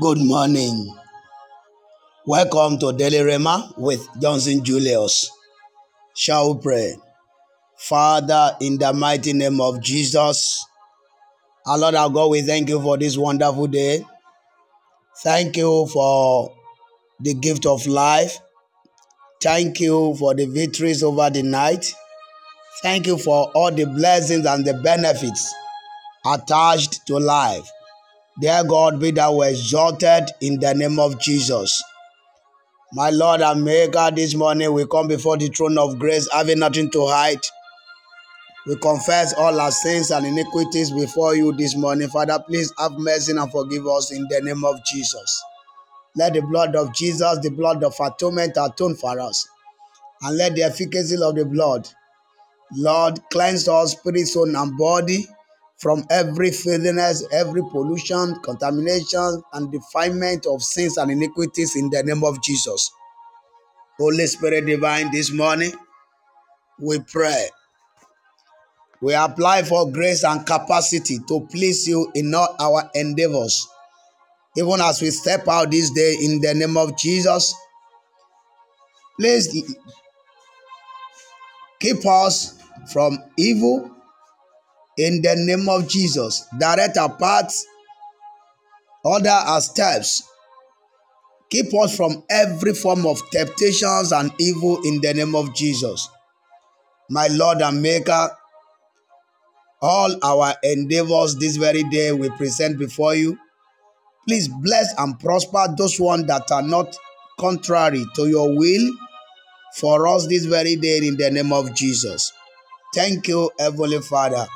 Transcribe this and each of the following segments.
Good morning. Welcome to Daily Rhema with Johnson Julius. Shall we pray? Father, in the mighty name of Jesus, our Lord our God, we thank you for this wonderful day. Thank you for the gift of life. Thank you for the victories over the night. Thank you for all the blessings and the benefits attached to life. Dear God, be thou exalted in the name of Jesus. My Lord and Maker, this morning we come before the throne of grace, having nothing to hide. We confess all our sins and iniquities before you this morning. Father, please have mercy and forgive us in the name of Jesus. Let the blood of Jesus, the blood of atonement, atone for us. And let the efficacy of the blood, Lord, cleanse us, spirit, soul, and body from every filthiness, every pollution, contamination, and defilement of sins and iniquities in the name of Jesus. Holy Spirit divine, this morning we pray. We apply for grace and capacity to please you in all our endeavors. Even as we step out this day in the name of Jesus, please keep us from evil in the name of Jesus. Direct our paths, order our steps. Keep us from every form of temptations and evil in the name of Jesus. My Lord and Maker, all our endeavors this very day we present before you. Please bless and prosper those ones that are not contrary to your will for us this very day in the name of Jesus. Thank you, Heavenly Father.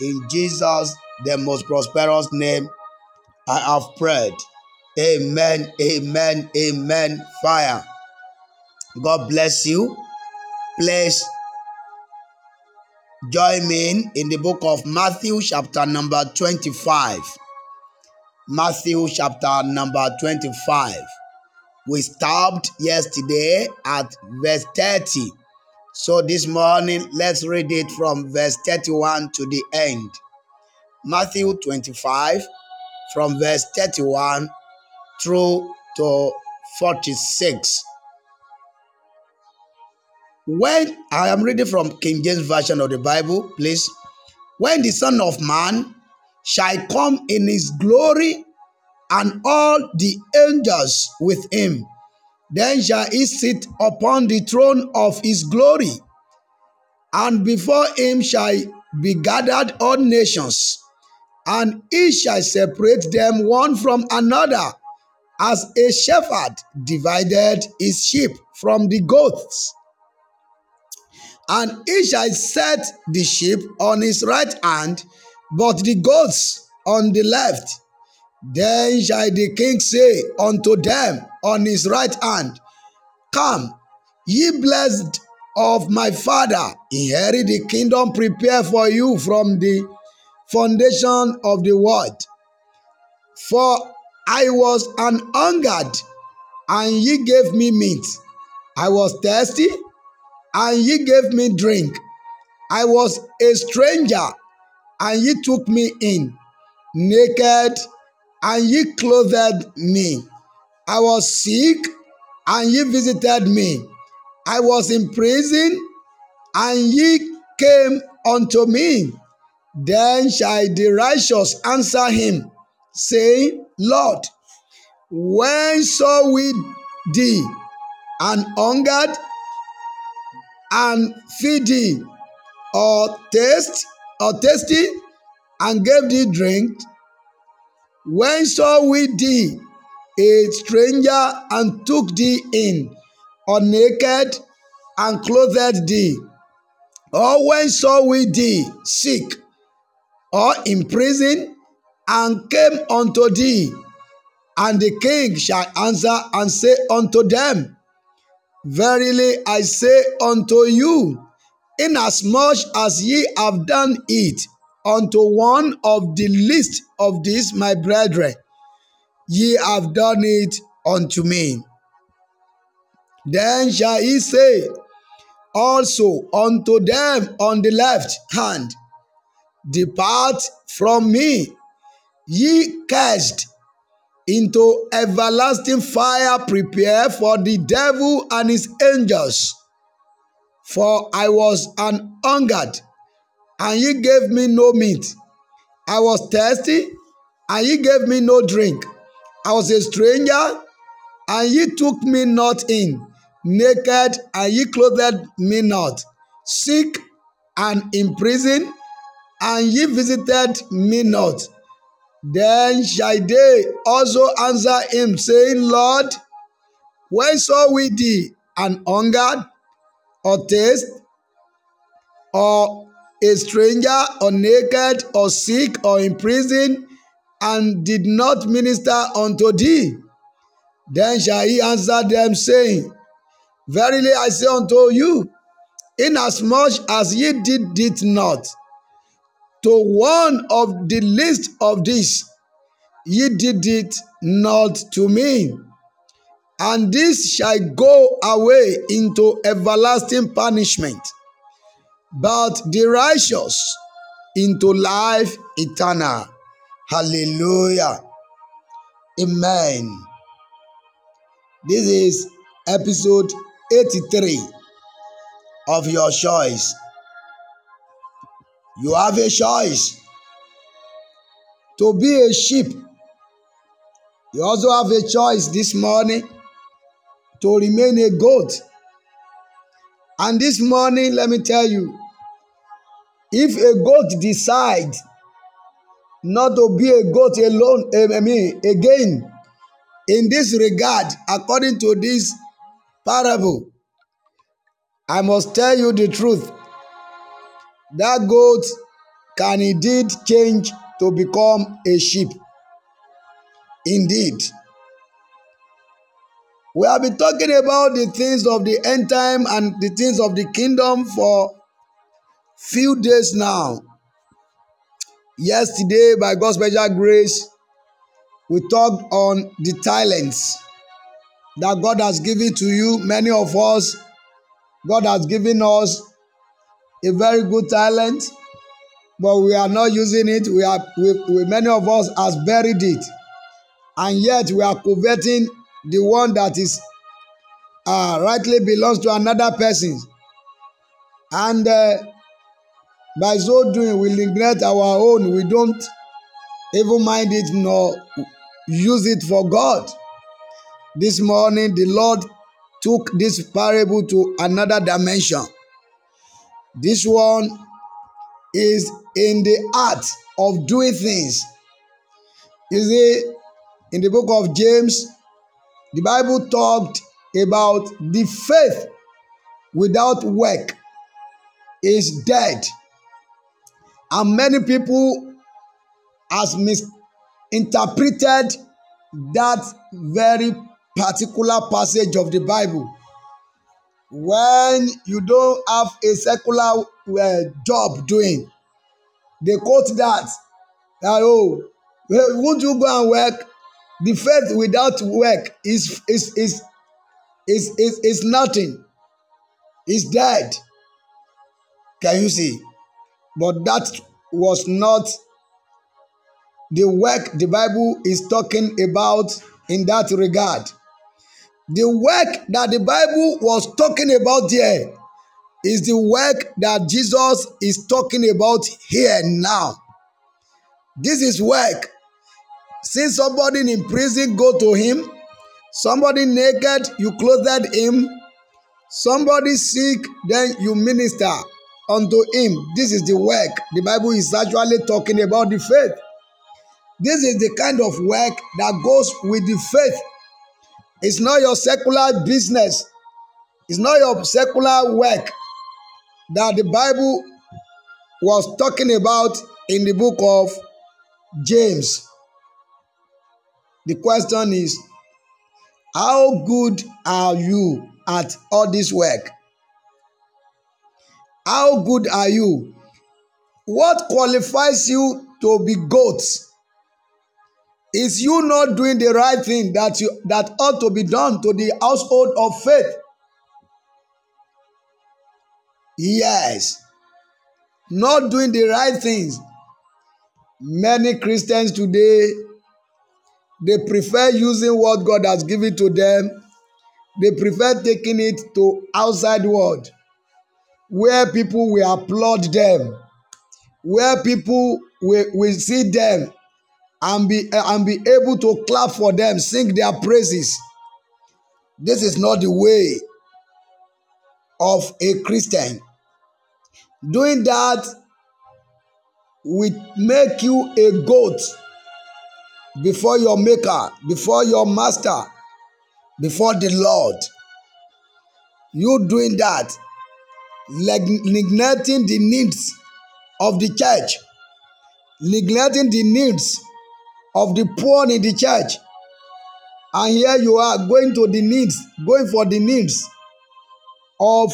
In Jesus, the most prosperous name, I have prayed. Amen, amen, amen. Fire. God bless you. Please join me in the book of Matthew, chapter number 25. Matthew, chapter number 25. We stopped yesterday at verse 30. So this morning, let's read it from verse 31 to the end. Matthew 25, from verse 31 through to 46. When I am reading from King James Version of the Bible, please. When the Son of Man shall come in his glory and all the angels with him, then shall he sit upon the throne of his glory, and before him shall be gathered all nations, and he shall separate them one from another, as a shepherd divided his sheep from the goats. And he shall set the sheep on his right hand, but the goats on the left. Then shall the king say unto them on his right hand, Come, ye blessed of my father, inherit the kingdom prepared for you from the foundation of the world. For I was an hungered, and ye gave me meat. I was thirsty, and ye gave me drink. I was a stranger, and ye took me in. Naked, and ye clothed me. I was sick, and ye visited me. I was in prison, and ye came unto me. Then shall the righteous answer him, saying, Lord, when saw we thee and hungered and feed thee, or taste or tasty and gave thee drink? When saw we thee a stranger and took thee in, or naked and clothed thee? Or when saw we thee sick or in prison and came unto thee? And the king shall answer and say unto them, Verily I say unto you, inasmuch as ye have done it unto one of the least of these my brethren, ye have done it unto me. Then shall he say also unto them on the left hand, Depart from me, ye cursed into everlasting fire prepared for the devil and his angels. For I was an hungered, and ye gave me no meat. I was thirsty, and ye gave me no drink. I was a stranger, and ye took me not in. Naked, and ye clothed me not. Sick and in prison, and ye visited me not. Then shall also answer him, saying, Lord, when saw we thee an hungered, or thirst, or a stranger, or naked, or sick, or in prison, and did not minister unto thee? Then shall he answer them, saying, Verily I say unto you, inasmuch as ye did it not to one of the least of these, ye did it not to me. And this shall go away into everlasting punishment, but the righteous into life eternal. Hallelujah. Amen. This is episode 83 of your choice. You have a choice to be a sheep. You also have a choice this morning to remain a goat. And this morning, let me tell you, if a goat decides not to be a goat alone, eh, I mean, again, in this regard, according to this parable, I must tell you the truth. That goat can indeed change to become a sheep. Indeed. We have been talking about the things of the end time and the things of the kingdom for few days now. Yesterday, by God's special grace, we talked on the talents that God has given to you. Many of us, God has given us a very good talent, but we are not using it. We are, we, we, many of us has buried it, and yet we are coveting the one that is uh, rightly belongs to another person, and uh, by so doing, we neglect our own. We don't even mind it nor use it for God. This morning, the Lord took this parable to another dimension. This one is in the art of doing things. You see, in the book of James, the Bible talked about the faith without work is dead. And many people has misinterpreted that very particular passage of the Bible. When you don't have a secular uh, job doing, they quote that, that oh, won't you go and work? The faith without work is is is is is, is nothing. It's dead. Can you see? But that was not the work the Bible is talking about in that regard. The work that the Bible was talking about there is the work that Jesus is talking about here now. This is work. See somebody in prison, go to him. Somebody naked, you clothed him. Somebody sick, then you minister unto him. This is the work. The Bible is actually talking about the faith. This is the kind of work that goes with the faith. It's not your secular business, it's not your secular work that the Bible was talking about in the book of James. The question is How good are you at all this work? How good are you? What qualifies you to be goats? Is you not doing the right thing that you that ought to be done to the household of faith? Yes. Not doing the right things. Many Christians today they prefer using what God has given to them. They prefer taking it to outside world where people will applaud them, where people will, will see them and be and be able to clap for them, sing their praises. This is not the way of a Christian. Doing that will make you a goat before your maker, before your master, before the Lord. You doing that, neglecting the needs of the church, neglecting the needs of the poor in the church. And here you are going to the needs, going for the needs of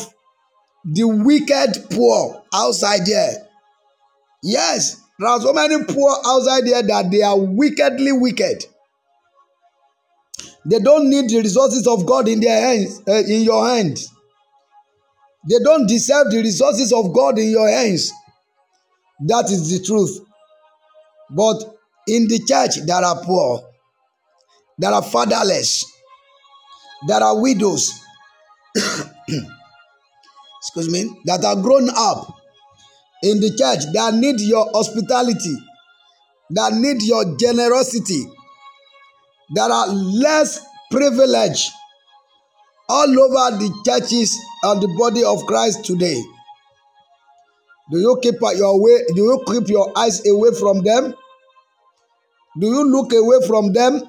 the wicked poor outside there. Yes, there are so many poor outside there that they are wickedly wicked. They don't need the resources of God in their hands, uh, in your hands. They don't deserve the resources of God in your hands. That is the truth. But in the church, there are poor, there are fatherless, there are widows, excuse me, that are grown up in the church that need your hospitality, that need your generosity, that are less privileged all over the churches and the body of Christ today. Do you keep your way? Do you keep your eyes away from them? Do you look away from them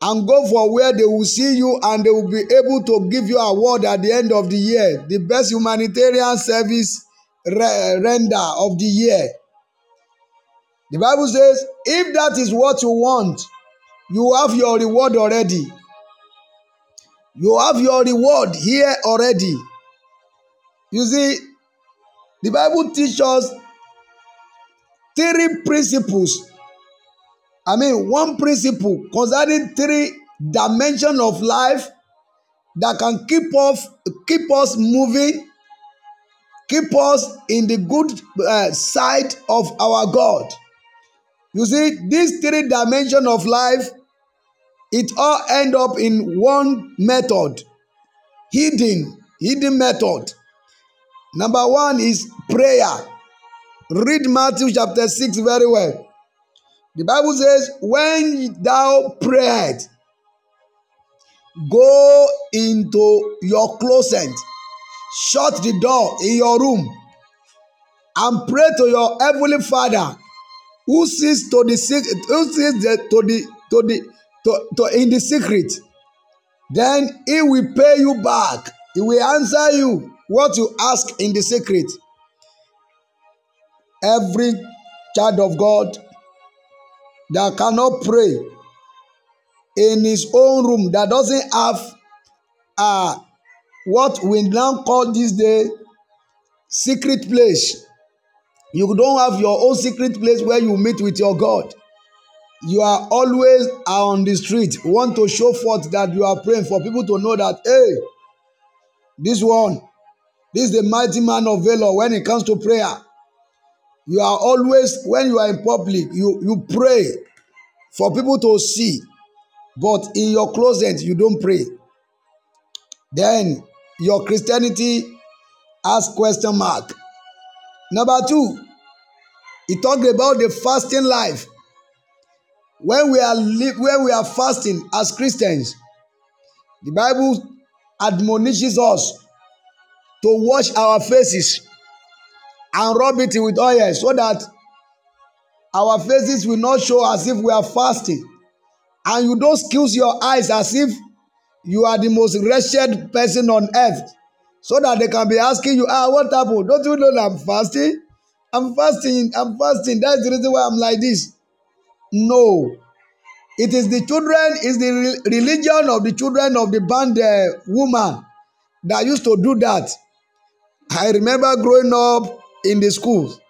and go for where they will see you and they will be able to give you award at the end of the year, the best humanitarian service render of the year. The Bible says, if that is what you want, you have your reward already. You have your reward here already. You see, the Bible teaches us three principles. I mean, one principle concerning three dimensions of life that can keep us keep us moving keep us in the good uh, of our God. You see, these three dimensions of life, it all end up in one method, hidden, hidden method. Number one is prayer. Read Matthew chapter 6 very well. The Bible says, When thou prayest, go into your closet shut the door in your room and pray to your heavenly father who sees to the who sees the, to the to the to, to in the secret. Then he will pay you back. He will answer you what you ask in the secret. Every child of god that cannot pray in his own room that doesn't have uh, what we now call this day secret place. You don't have your own secret place where you meet with your god. You are always on the street. Want to show forth that you are praying for people to know that hey this one this is the mighty man of valor when it comes to prayer. You are always when you are in public you you pray for people to see. But in your closet you don't pray. Then your Christianity has question mark. Number two, he talked about the fasting life. When we are when we are fasting as Christians, the Bible admonishes us to wash our faces and rub it with oil so that our faces will not show as if we are fasting. And you don't excuse your eyes as if you are the most wretched person on earth. So that they can be asking you ah what happened? Don't you know that i'm fasting? I'm fasting i'm fasting. That's the reason why i'm like this. No. It is the children is the religion of the children of the band uh, woman that used to do that. I remember growing up in the schools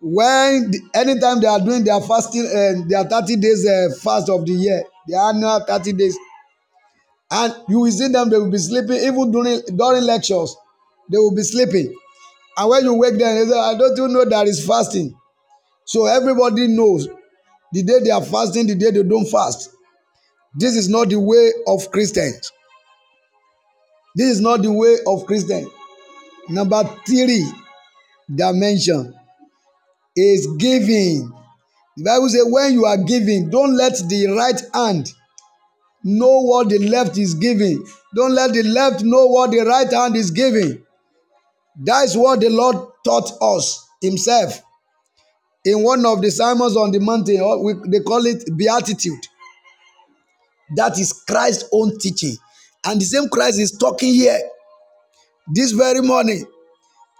when the, anytime they are doing their fasting uh, their thirty days uh, fast of the year the annual thirty days and you will see them they will be sleeping even during during lectures they will be sleeping and when you wake them they say i don't you know that is fasting so everybody knows the day they are fasting, the day they don't fast. This is not the way of Christians. This is not the way of Christians. Number three dimension is giving. The Bible says, when you are giving, don't let the right hand know what the left is giving. Don't let the left know what the right hand is giving. That is what the Lord taught us Himself in one of the sermons on the mountain. Uh, they call it beatitude. That is Christ's own teaching. And the same Christ is talking here this very morning.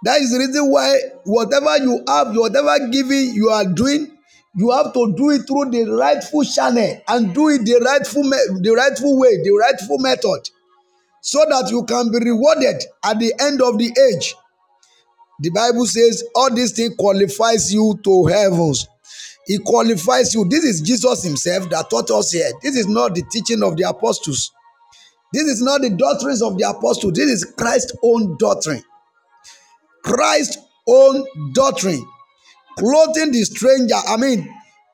That is the reason why whatever you have, whatever giving you are doing, you have to do it through the rightful channel and do it the rightful, the rightful way, the rightful method, so that you can be rewarded at the end of the age. The Bible says all these things qualifies you to heavens. It qualifies you. This is Jesus himself that taught us here. This is not the teaching of the apostles. This is not the doctrines of the apostles. This is Christ's own doctrine. Christ's own doctrine. Clothing the stranger, I mean,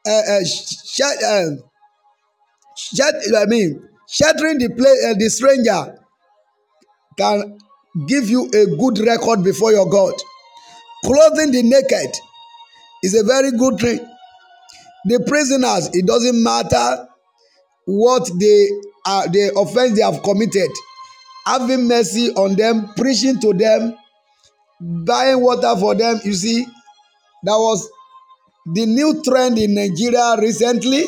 uh, uh, sh- uh, sh- I mean, sheltering the, play, uh, the stranger can give you a good record before your God. Clothing the naked is a very good thing. The prisoners, it doesn't matter what they are, the offense they have committed, having mercy on them, preaching to them, buying water for them. You see, that was the new trend in Nigeria recently.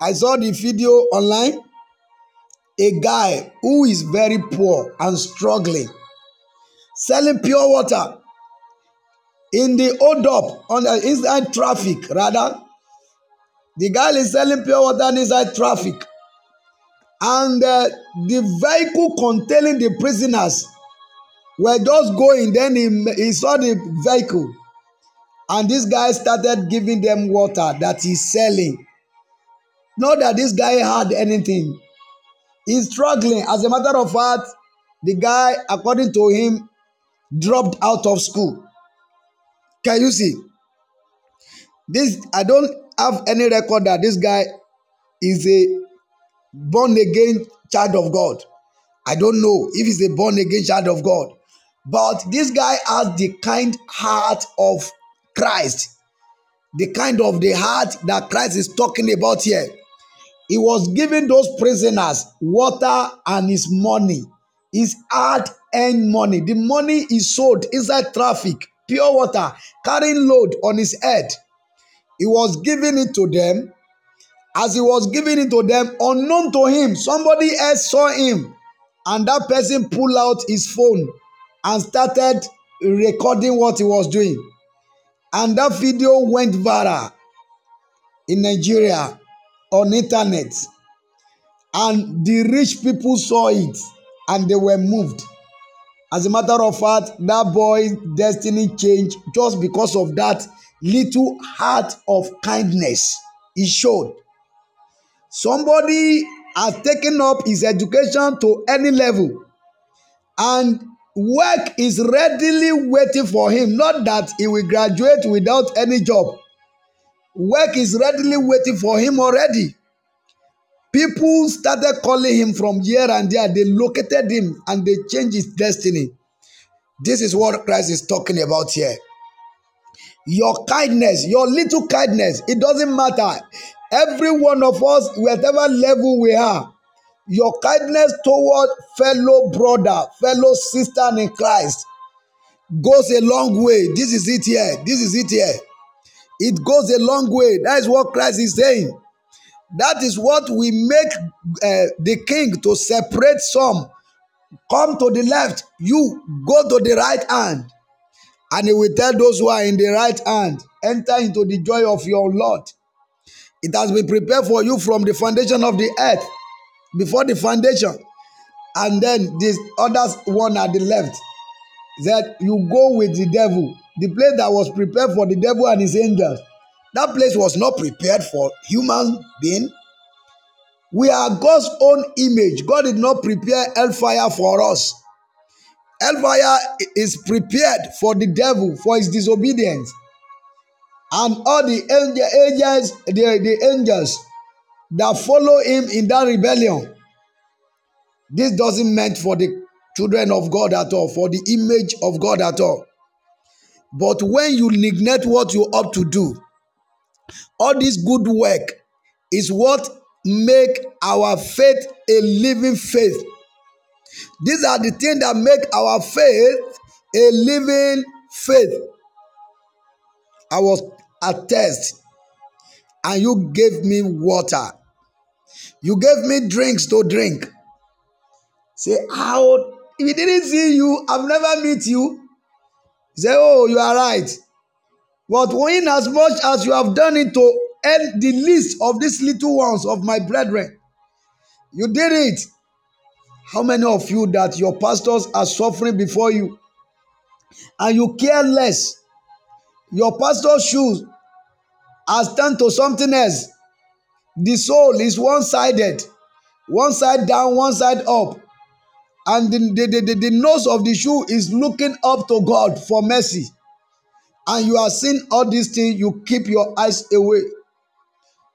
I saw the video online. A guy who is very poor and struggling, selling pure water in the hold up on the inside traffic rather the guy is selling pure water inside traffic and uh, the vehicle containing the prisoners were just going then he, he saw the vehicle and this guy started giving them water that he's selling. Not that this guy had anything. He's struggling. As a matter of fact the guy according to him dropped out of school. Can you see? This i don't have any record that this guy is a born again child of god. I don't know if he's a born again child of god. But this guy has the kind heart of christ the kind of the heart that christ is talking about here he was giving those prisoners water and his money his hard earned money the money he sold inside traffic pure water, carrying load on his head. He was giving it to them. As he was giving it to them, unknown to him, somebody else saw him, and that person pulled out his phone and started recording what he was doing. And that video went viral in Nigeria on internet. And the rich people saw it and they were moved. As a matter of fact, that boy's destiny changed just because of that little heart of kindness he showed. Somebody has taken up his education to any level, and work is readily waiting for him. Not that he will graduate without any job. Work is readily waiting for him already. People started calling him from here and there. They located him and they changed his destiny. This is what Christ is talking about here. Your kindness, your little kindness, it doesn't matter. Every one of us, whatever level we are, your kindness toward fellow brother, fellow sister in Christ goes a long way. This is it here. This is it here. It goes a long way. That is what Christ is saying. That is what we make uh, the king to separate some. Come to the left, you go to the right hand. And he will tell those who are in the right hand, enter into the joy of your Lord. It has been prepared for you from the foundation of the earth, before the foundation. And then this other one at the left, that you go with the devil, the place that was prepared for the devil and his angels That place was not prepared for human being. We are God's own image. God did not prepare hellfire for us. Hellfire is prepared for the devil for his disobedience. and all the angels, the, the angels that follow him in that rebellion. This doesn't meant for the children of God at all, for the image of God at all. But when you neglect what you ought to do, all this good work is what make our faith a living faith. These are the things that make our faith a living faith. I was at test and you gave me water. You gave me drinks to drink. Say, how if he didn't see you, I've never met you. Say, oh, you are right. But when as much as you have done it to end the least of these little ones of my brethren, you did it. How many of you that your pastors are suffering before you and you care less? Your pastor's shoes has turned to something else. The soul is one sided, one side down, one side up. And the, the, the, the nose of the shoe is looking up to God for mercy. And you are seeing all these things, you keep your eyes away.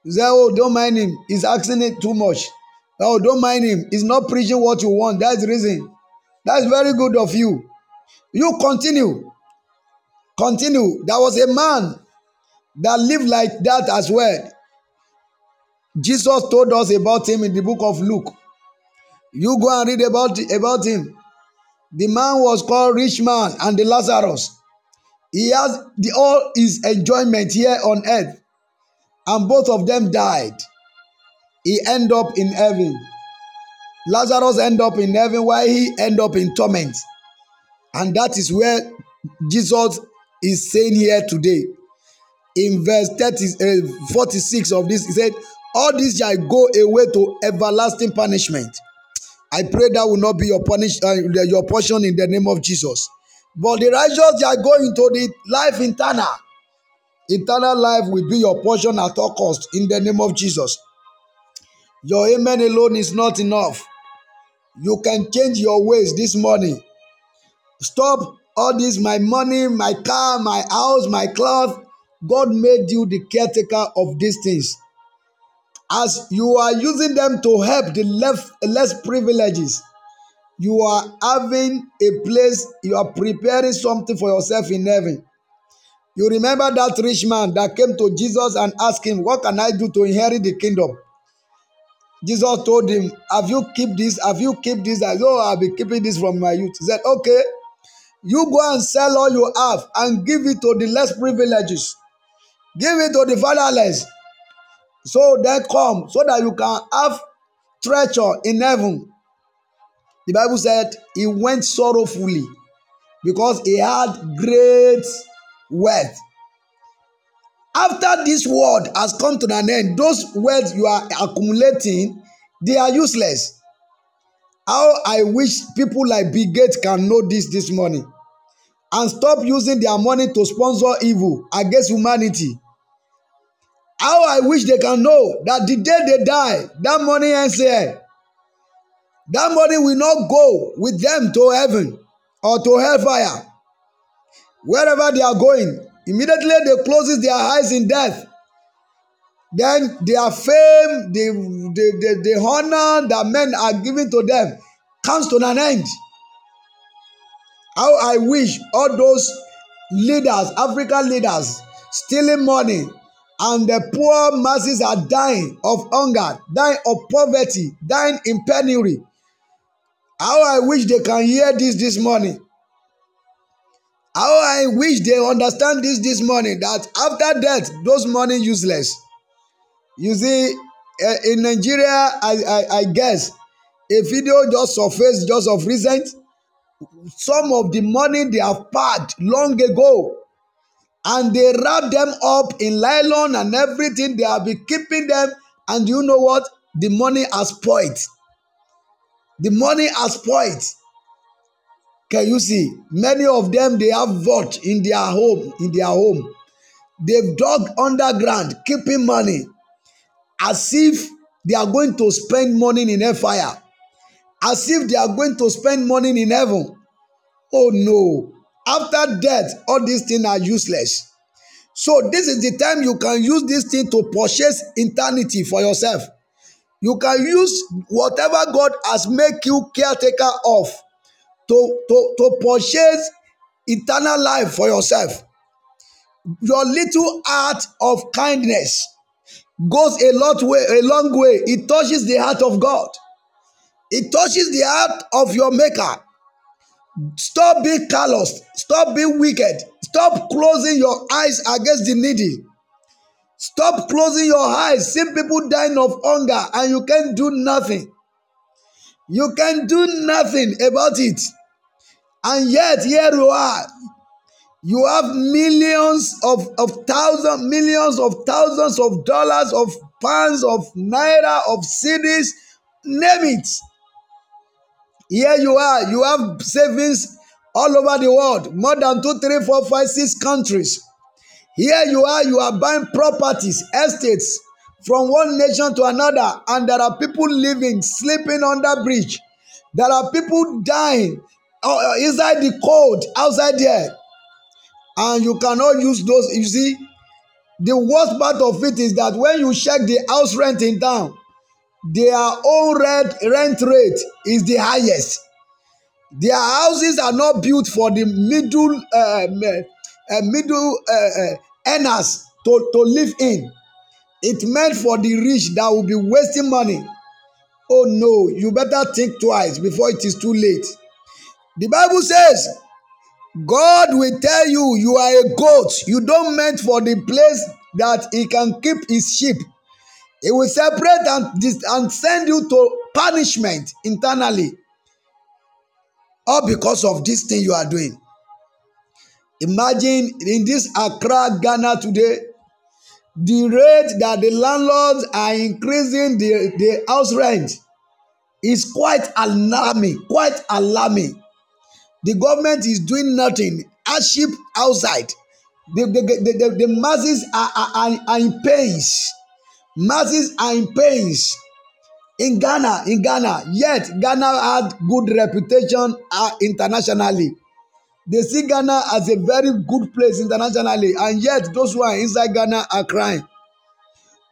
You say, Oh, don't mind him. He's asking it too much. Oh, don't mind him. He's not preaching what you want. That's the reason. That's very good of you. You continue. Continue. There was a man that lived like that as well. Jesus told us about him in the book of Luke. You go and read about, about him. The man was called rich man and the Lazarus. He has the, all his enjoyment here on earth, and both of them died. He end up in heaven. Lazarus end up in heaven while he end up in torment. And that is where Jesus is saying here today. In verse 30, uh, 46 of this, he said, All this shall go away to everlasting punishment. I pray that will not be your punish uh, your portion in the name of Jesus. But the righteous shall go into the life eternal. Eternal life will be your portion at all cost in the name of Jesus. Your amen alone is not enough. You can change your ways this morning. Stop all this my money, my car, my house, my cloth. God made you the caretaker of these things. As you are using them to help the less, less privileges, you are having a place, you are preparing something for yourself in heaven. You remember that rich man that came to Jesus and asked him, What can I do to inherit the kingdom? Jesus told him, Have you keep this? Have you keep this? I oh, I'll be keeping this from my youth. He said, Okay, you go and sell all you have and give it to the less privileges. Give it to the fatherless. So they come so that you can have treasure in heaven. The Bible said he went sorrowfully because he had great wealth. After this world has come to an end, those wealth you are accumulating, they are useless. How I wish people like Bill Gates can know this this morning and stop using their money to sponsor evil against humanity. How I wish they can know that the day they die, that money ends here. That money will not go with them to heaven or to hellfire. Wherever they are going, immediately they closes their eyes in death. Then their fame, the, the, the, the honor that men are giving to them comes to an end. How I wish all those leaders, African leaders, stealing money, and the poor masses are dying of hunger, dying of poverty, dying in penury. How I wish they can hear this this morning. How I wish they understand this this morning that after death, those money useless. You see, uh, in Nigeria, I, I, I guess a video just surfaced just of recent. Some of the money they have packed long ago, and they wrap them up in nylon and everything. They have been keeping them, and you know what? The money has spoiled. The money has spoiled. Can you see? Many of them they have vault in their home, in their home. They've dug underground, keeping money, as if they are going to spend money in a fire, as if they are going to spend money in heaven. Oh no! After death, all these things are useless. So this is the time you can use this thing to purchase eternity for yourself. You can use whatever God has made you caretaker of to, to, to purchase eternal life for yourself. Your little act of kindness goes a lot way, a long way. It touches the heart of God. It touches the heart of your maker. Stop being callous. Stop being wicked. Stop closing your eyes against the needy. Stop closing your eyes. See people dying of hunger and you can't do nothing. You can do nothing about it. And yet, here you are. You have millions of, of thousands, millions of thousands of dollars, of pounds, of naira, of cedis, name it. Here you are. You have savings all over the world, more than two, three, four, five, six countries. Here you are, you are buying properties, estates from one nation to another, and there are people living, sleeping under bridge. There are people dying uh, inside the cold outside there, and you cannot use those. You see, the worst part of it is that when you check the house rent in town, their own rent rent rate is the highest. Their houses are not built for the middle uh, uh, middle uh, uh earners to, to live in. It meant for the rich that will be wasting money. Oh no, you better think twice before it is too late. The Bible says, God will tell you you are a goat. You don't meant for the place that he can keep his sheep. He will separate and, and send you to punishment internally. All because of this thing you are doing. Imagine in this Accra, Ghana today, the rate that the landlords are increasing the, the house rent is quite alarming, quite alarming. The government is doing nothing. Hardship outside. The, the, the, the, the masses are, are, are in pains. Masses are in pains. In Ghana, in Ghana, yet Ghana had good reputation uh, internationally. They see Ghana as a very good place internationally, and yet those who are inside Ghana are crying.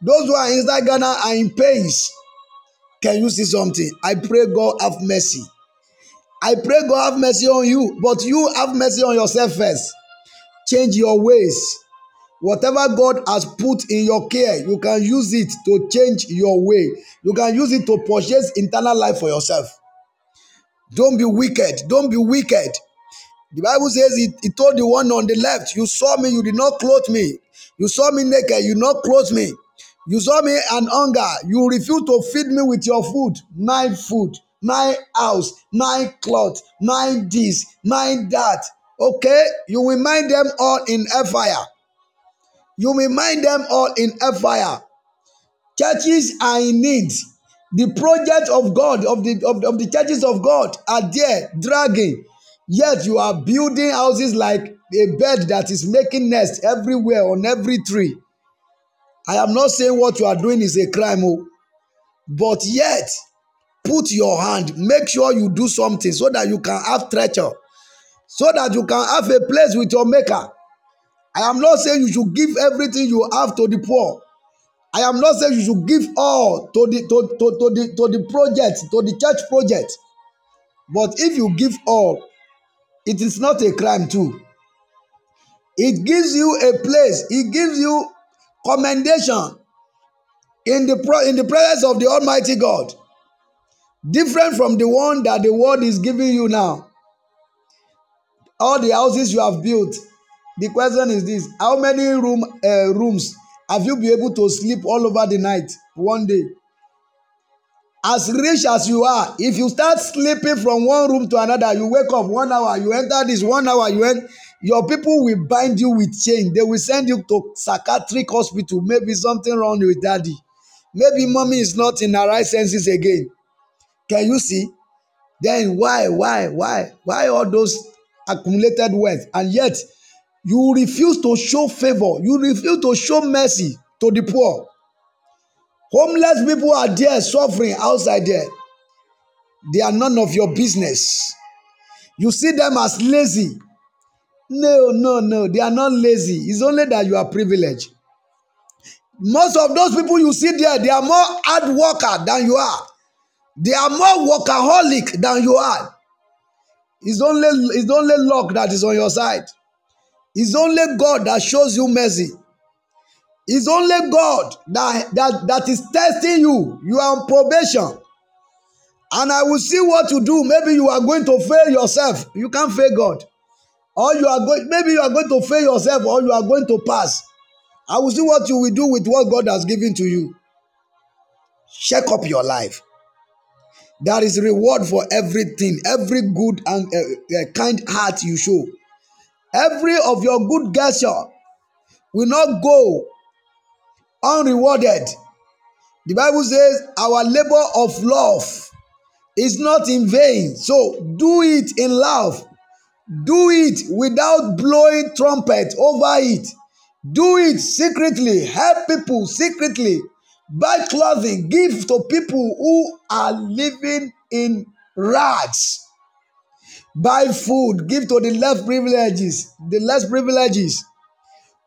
Those who are inside Ghana are in pains. Can you see something? I pray God have mercy. I pray God have mercy on you, but you have mercy on yourself first. Change your ways. Whatever God has put in your care, you can use it to change your way. You can use it to purchase internal life for yourself. Don't be wicked. Don't be wicked. The Bible says he, he told the one on the left, You saw me, you did not clothe me. You saw me naked, you not clothe me. You saw me an hunger, you refused to feed me with your food, my food, my house, my cloth, my this, my that. Okay, you will mind them all in a fire. You may mind them all in a fire. Churches are in need. The project of God, of the, of, of the churches of God, are there dragging Yet you are building houses like a bird that is making nest everywhere on every tree. I am not saying what you are doing is a crime, oh, but yet put your hand, make sure you do something so that you can have treasure, so that you can have a place with your maker. I am not saying you should give everything you have to the poor. I am not saying you should give all to the to, to, to the to the project, to the church project. But if you give all, it is not a crime too. It gives you a place, it gives you commendation in the, in the presence of the Almighty God, different from the one that the world is giving you now. All the houses you have built, the question is this how many room uh, rooms have you been able to sleep all over the night one day? As rich as you are if you start sleeping from one room to another you wake up one hour you enter this one hour you enter your people will bind you with chain. They will send you to psychiatric hospital. Maybe something wrong with daddy. Maybe mommy is not in her right senses again. Can you see? Then why why why why all those accumulated wealth? And yet you refuse to show favor you refuse to show mercy to the poor Homeless people are there suffering outside there. They are none of your business. You see them as lazy. No, no, no. They are not lazy. It's only that you are privileged. Most of those people you see there, they are more hard worker than you are. They are more workaholic than you are. It's only, it's only luck that is on your side. It's only God that shows you mercy. It's only God that, that, that is testing you. You are on probation. And I will see what to do. Maybe you are going to fail yourself. You can't fail God. Or you are going, maybe you are going to fail yourself or you are going to pass. I will see what you will do with what God has given to you. Check up your life. There is reward for everything, every good and uh, uh, kind heart you show. Every of your good gesture will not go unrewarded. The Bible says, Our labor of love is not in vain. So do it in love. Do it without blowing trumpet over it. Do it secretly. Help people secretly. Buy clothing. Give to people who are living in rags. Buy food. Give to the less privileges. The less privileges.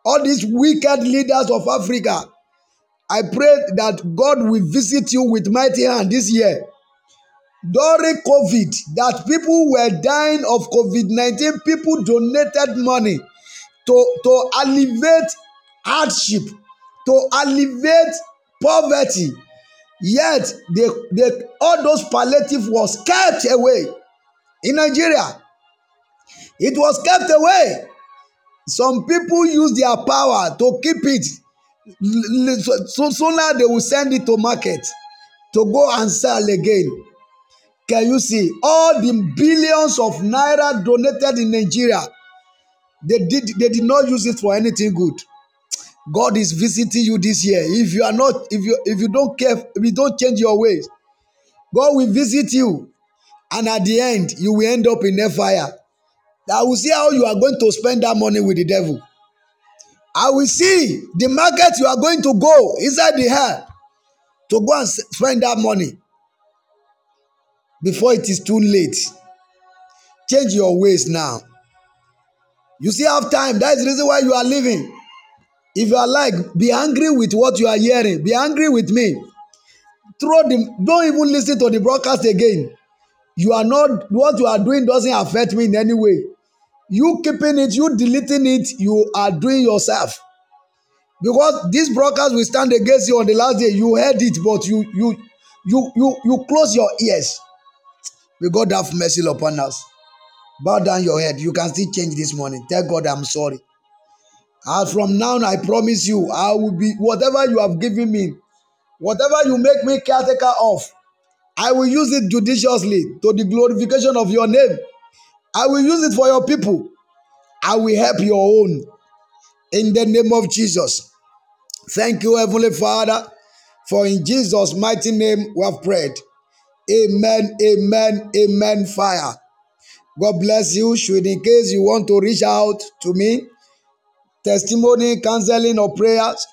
All these wicked leaders of Africa. I pray that God will visit you with mighty hand this year. During COVID, that people were dying of COVID 19, people donated money to, to alleviate hardship, to alleviate poverty. Yet, they, they, all those palliative was kept away in Nigeria. It was kept away. Some people use their power to keep it. So sooner they will send it to market to go and sell again. Can you see all the billions of naira donated in Nigeria? They did they did not use it for anything good. God is visiting you this year. If you are not, if you if you don't care, if you don't change your ways, God will visit you. And at the end, you will end up in a fire. I will see how you are going to spend that money with the devil. I will see the market you are going to go inside the hell to go and spend that money before it is too late. Change your ways now. You still have time. That is the reason why you are living. If you are like, be angry with what you are hearing. Be angry with me. Throw the, don't even listen to the broadcast again. You are not, what you are doing doesn't affect me in any way. You keeping it, you deleting it, you are doing yourself. Because this broadcast will stand against you on the last day. You heard it, but you you you you you close your ears. May God have mercy upon us. Bow down your head. You can still change this morning. Tell God I'm sorry. As from now, I promise you, I will be whatever you have given me, whatever you make me caretaker of, I will use it judiciously to the glorification of your name. I will use it for your people. I will help your own in the name of Jesus. Thank you, Heavenly Father, for in Jesus' mighty name we have prayed. Amen, amen, amen. Fire. God bless you. Should in case you want to reach out to me, testimony, counseling, or prayers,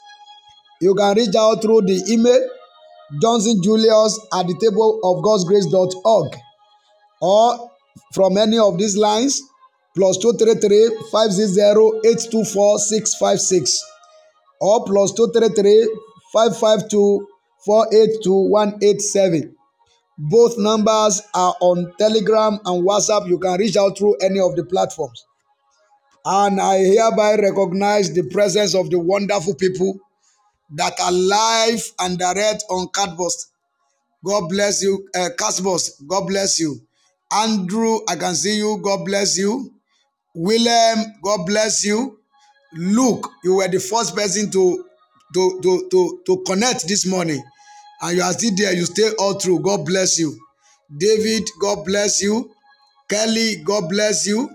you can reach out through the email Johnson Julius at the table of God's grace.org or from any of these lines plus 233 560 824 656 or plus 233 552 482 187. Both numbers are on Telegram and WhatsApp. You can reach out through any of the platforms. And I hereby recognize the presence of the wonderful people that are live and direct on Castbox. God bless you. Uh, God bless you. Andrew, I can see you. God bless you. William, God bless you. Luke, you were the first person to, to, to, to, to connect this morning. And you are still there. You stay all through. God bless you. David, God bless you. Kelly, God bless you.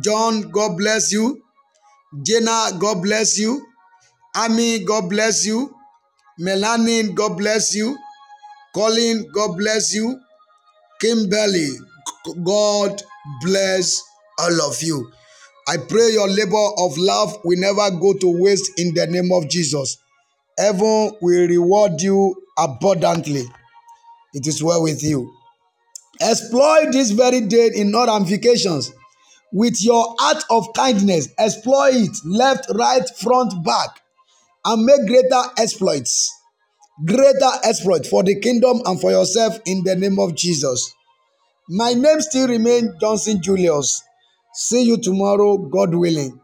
John, God bless you. Jenna, God bless you. Ami, God bless you. Melanie, God bless you. Colin, God bless you. Kimberly, God bless all of you. I pray your labor of love will never go to waste in the name of Jesus. Heaven will reward you abundantly. It is well with you. Exploit this very day in non ramifications with your heart of kindness, exploit it left, right, front, back, and make greater exploits. Greater exploit for the kingdom and for yourself in the name of Jesus. My name still remains Johnson Julius. See you tomorrow, God willing.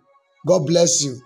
God bless you.